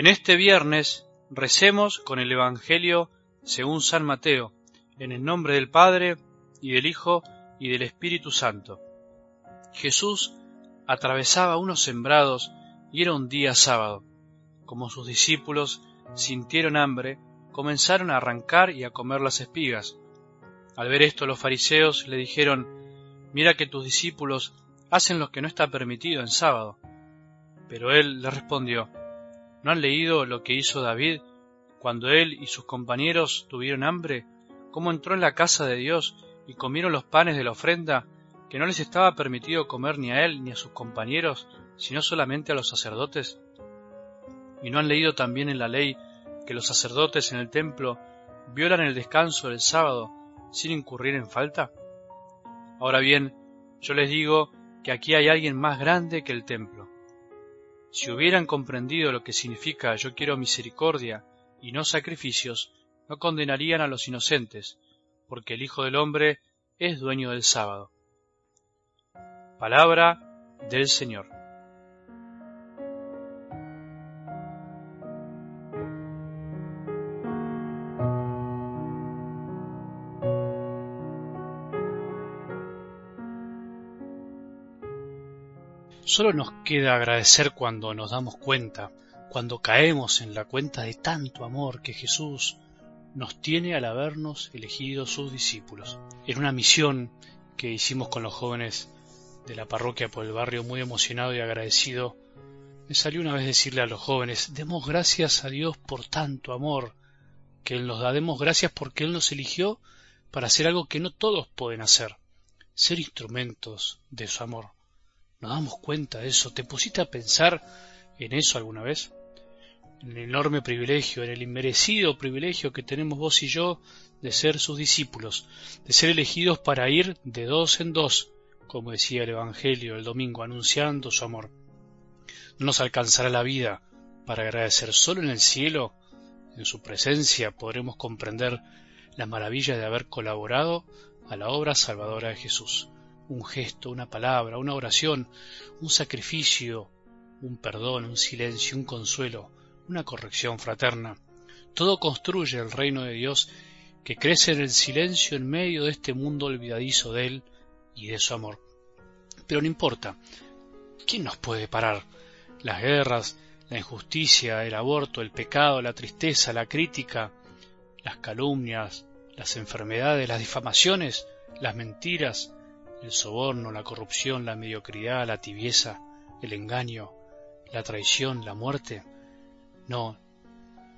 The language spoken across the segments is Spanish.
En este viernes recemos con el Evangelio según San Mateo, en el nombre del Padre, y del Hijo, y del Espíritu Santo. Jesús atravesaba unos sembrados y era un día sábado. Como sus discípulos sintieron hambre, comenzaron a arrancar y a comer las espigas. Al ver esto los fariseos le dijeron, Mira que tus discípulos hacen lo que no está permitido en sábado. Pero él les respondió, ¿No han leído lo que hizo David cuando él y sus compañeros tuvieron hambre? ¿Cómo entró en la casa de Dios y comieron los panes de la ofrenda que no les estaba permitido comer ni a él ni a sus compañeros, sino solamente a los sacerdotes? ¿Y no han leído también en la ley que los sacerdotes en el templo violan el descanso del sábado sin incurrir en falta? Ahora bien, yo les digo que aquí hay alguien más grande que el templo. Si hubieran comprendido lo que significa yo quiero misericordia y no sacrificios, no condenarían a los inocentes, porque el Hijo del Hombre es dueño del sábado. Palabra del Señor. Solo nos queda agradecer cuando nos damos cuenta, cuando caemos en la cuenta de tanto amor que Jesús nos tiene al habernos elegido sus discípulos. En una misión que hicimos con los jóvenes de la parroquia por el barrio muy emocionado y agradecido, me salió una vez decirle a los jóvenes, demos gracias a Dios por tanto amor que Él nos da, demos gracias porque Él nos eligió para hacer algo que no todos pueden hacer, ser instrumentos de su amor. ¿Nos damos cuenta de eso? ¿Te pusiste a pensar en eso alguna vez? En el enorme privilegio, en el inmerecido privilegio que tenemos vos y yo de ser sus discípulos, de ser elegidos para ir de dos en dos, como decía el Evangelio el domingo, anunciando su amor. No nos alcanzará la vida para agradecer solo en el cielo, en su presencia podremos comprender la maravilla de haber colaborado a la obra salvadora de Jesús un gesto, una palabra, una oración, un sacrificio, un perdón, un silencio, un consuelo, una corrección fraterna. Todo construye el reino de Dios que crece en el silencio en medio de este mundo olvidadizo de Él y de su amor. Pero no importa, ¿quién nos puede parar? Las guerras, la injusticia, el aborto, el pecado, la tristeza, la crítica, las calumnias, las enfermedades, las difamaciones, las mentiras, el soborno, la corrupción, la mediocridad, la tibieza, el engaño, la traición, la muerte. No,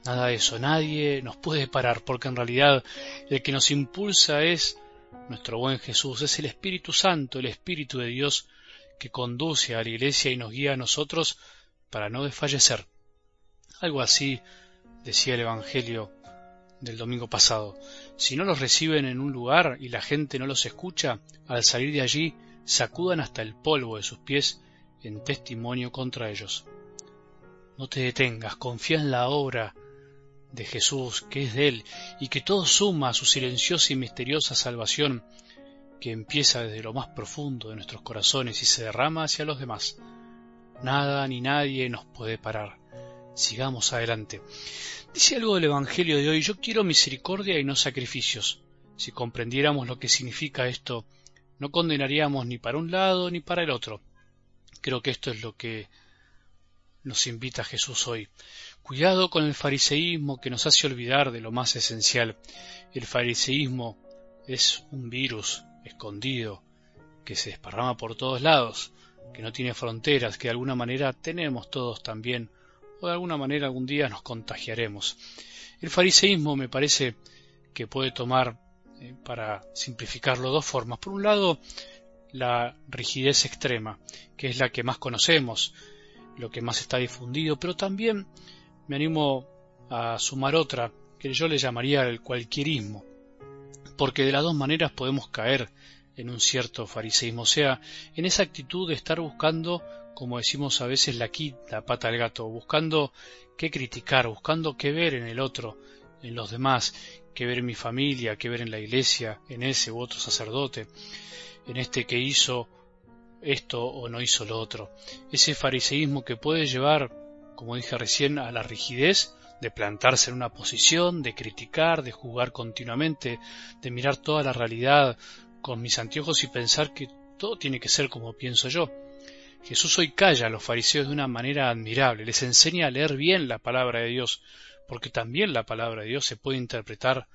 nada de eso, nadie nos puede parar, porque en realidad el que nos impulsa es nuestro buen Jesús, es el Espíritu Santo, el Espíritu de Dios que conduce a la Iglesia y nos guía a nosotros para no desfallecer. Algo así decía el Evangelio del domingo pasado. Si no los reciben en un lugar y la gente no los escucha, al salir de allí sacudan hasta el polvo de sus pies en testimonio contra ellos. No te detengas, confía en la obra de Jesús, que es de Él, y que todo suma a su silenciosa y misteriosa salvación, que empieza desde lo más profundo de nuestros corazones y se derrama hacia los demás. Nada ni nadie nos puede parar. Sigamos adelante. Dice algo del Evangelio de hoy, yo quiero misericordia y no sacrificios. Si comprendiéramos lo que significa esto, no condenaríamos ni para un lado ni para el otro. Creo que esto es lo que nos invita Jesús hoy. Cuidado con el fariseísmo que nos hace olvidar de lo más esencial. El fariseísmo es un virus escondido que se desparrama por todos lados, que no tiene fronteras, que de alguna manera tenemos todos también o de alguna manera algún día nos contagiaremos. El fariseísmo me parece que puede tomar, eh, para simplificarlo, dos formas. Por un lado, la rigidez extrema, que es la que más conocemos, lo que más está difundido, pero también me animo a sumar otra, que yo le llamaría el cualquierismo, porque de las dos maneras podemos caer en un cierto fariseísmo, o sea, en esa actitud de estar buscando como decimos a veces, la quita pata al gato, buscando qué criticar, buscando qué ver en el otro, en los demás, qué ver en mi familia, qué ver en la iglesia, en ese u otro sacerdote, en este que hizo esto o no hizo lo otro. Ese fariseísmo que puede llevar, como dije recién, a la rigidez de plantarse en una posición, de criticar, de jugar continuamente, de mirar toda la realidad con mis anteojos y pensar que todo tiene que ser como pienso yo. Jesús hoy calla a los fariseos de una manera admirable, les enseña a leer bien la palabra de Dios, porque también la palabra de Dios se puede interpretar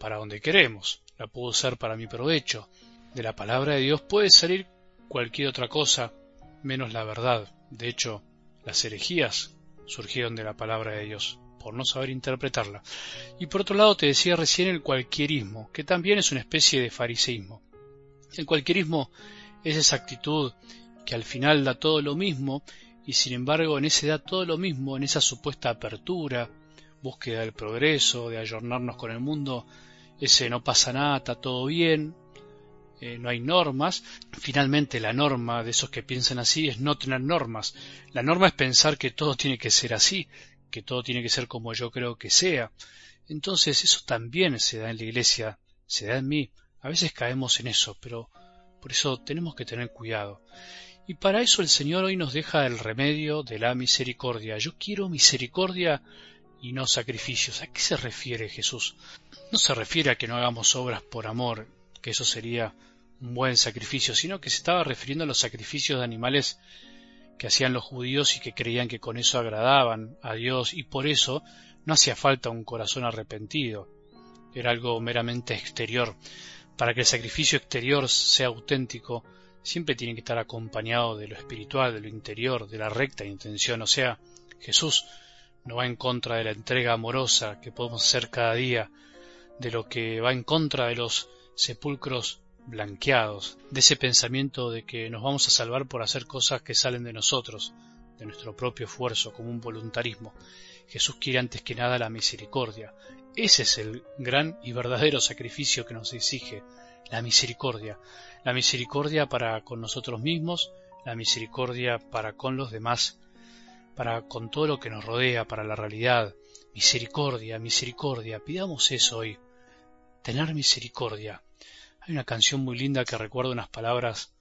para donde queremos, la puedo usar para mi provecho. De la palabra de Dios puede salir cualquier otra cosa menos la verdad. De hecho, las herejías surgieron de la palabra de Dios por no saber interpretarla. Y por otro lado te decía recién el cualquierismo, que también es una especie de fariseísmo. El cualquierismo es esa actitud que al final da todo lo mismo y sin embargo en ese da todo lo mismo, en esa supuesta apertura, búsqueda del progreso, de ayornarnos con el mundo, ese no pasa nada, está todo bien, eh, no hay normas. Finalmente la norma de esos que piensan así es no tener normas. La norma es pensar que todo tiene que ser así, que todo tiene que ser como yo creo que sea. Entonces eso también se da en la iglesia, se da en mí. A veces caemos en eso, pero por eso tenemos que tener cuidado. Y para eso el Señor hoy nos deja el remedio de la misericordia. Yo quiero misericordia y no sacrificios. ¿A qué se refiere Jesús? No se refiere a que no hagamos obras por amor, que eso sería un buen sacrificio, sino que se estaba refiriendo a los sacrificios de animales que hacían los judíos y que creían que con eso agradaban a Dios y por eso no hacía falta un corazón arrepentido. Era algo meramente exterior. Para que el sacrificio exterior sea auténtico, siempre tiene que estar acompañado de lo espiritual, de lo interior, de la recta intención. O sea, Jesús no va en contra de la entrega amorosa que podemos hacer cada día, de lo que va en contra de los sepulcros blanqueados, de ese pensamiento de que nos vamos a salvar por hacer cosas que salen de nosotros, de nuestro propio esfuerzo, como un voluntarismo. Jesús quiere antes que nada la misericordia. Ese es el gran y verdadero sacrificio que nos exige, la misericordia. La misericordia para con nosotros mismos, la misericordia para con los demás, para con todo lo que nos rodea, para la realidad. Misericordia, misericordia, pidamos eso hoy. Tener misericordia. Hay una canción muy linda que recuerda unas palabras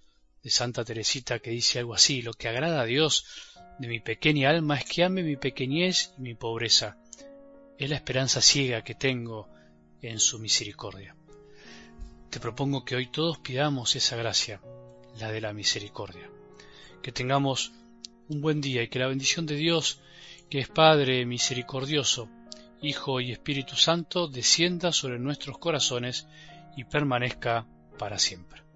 de Santa Teresita que dice algo así, lo que agrada a Dios de mi pequeña alma es que ame mi pequeñez y mi pobreza. Es la esperanza ciega que tengo en su misericordia. Te propongo que hoy todos pidamos esa gracia, la de la misericordia. Que tengamos un buen día y que la bendición de Dios, que es Padre misericordioso, Hijo y Espíritu Santo, descienda sobre nuestros corazones y permanezca para siempre.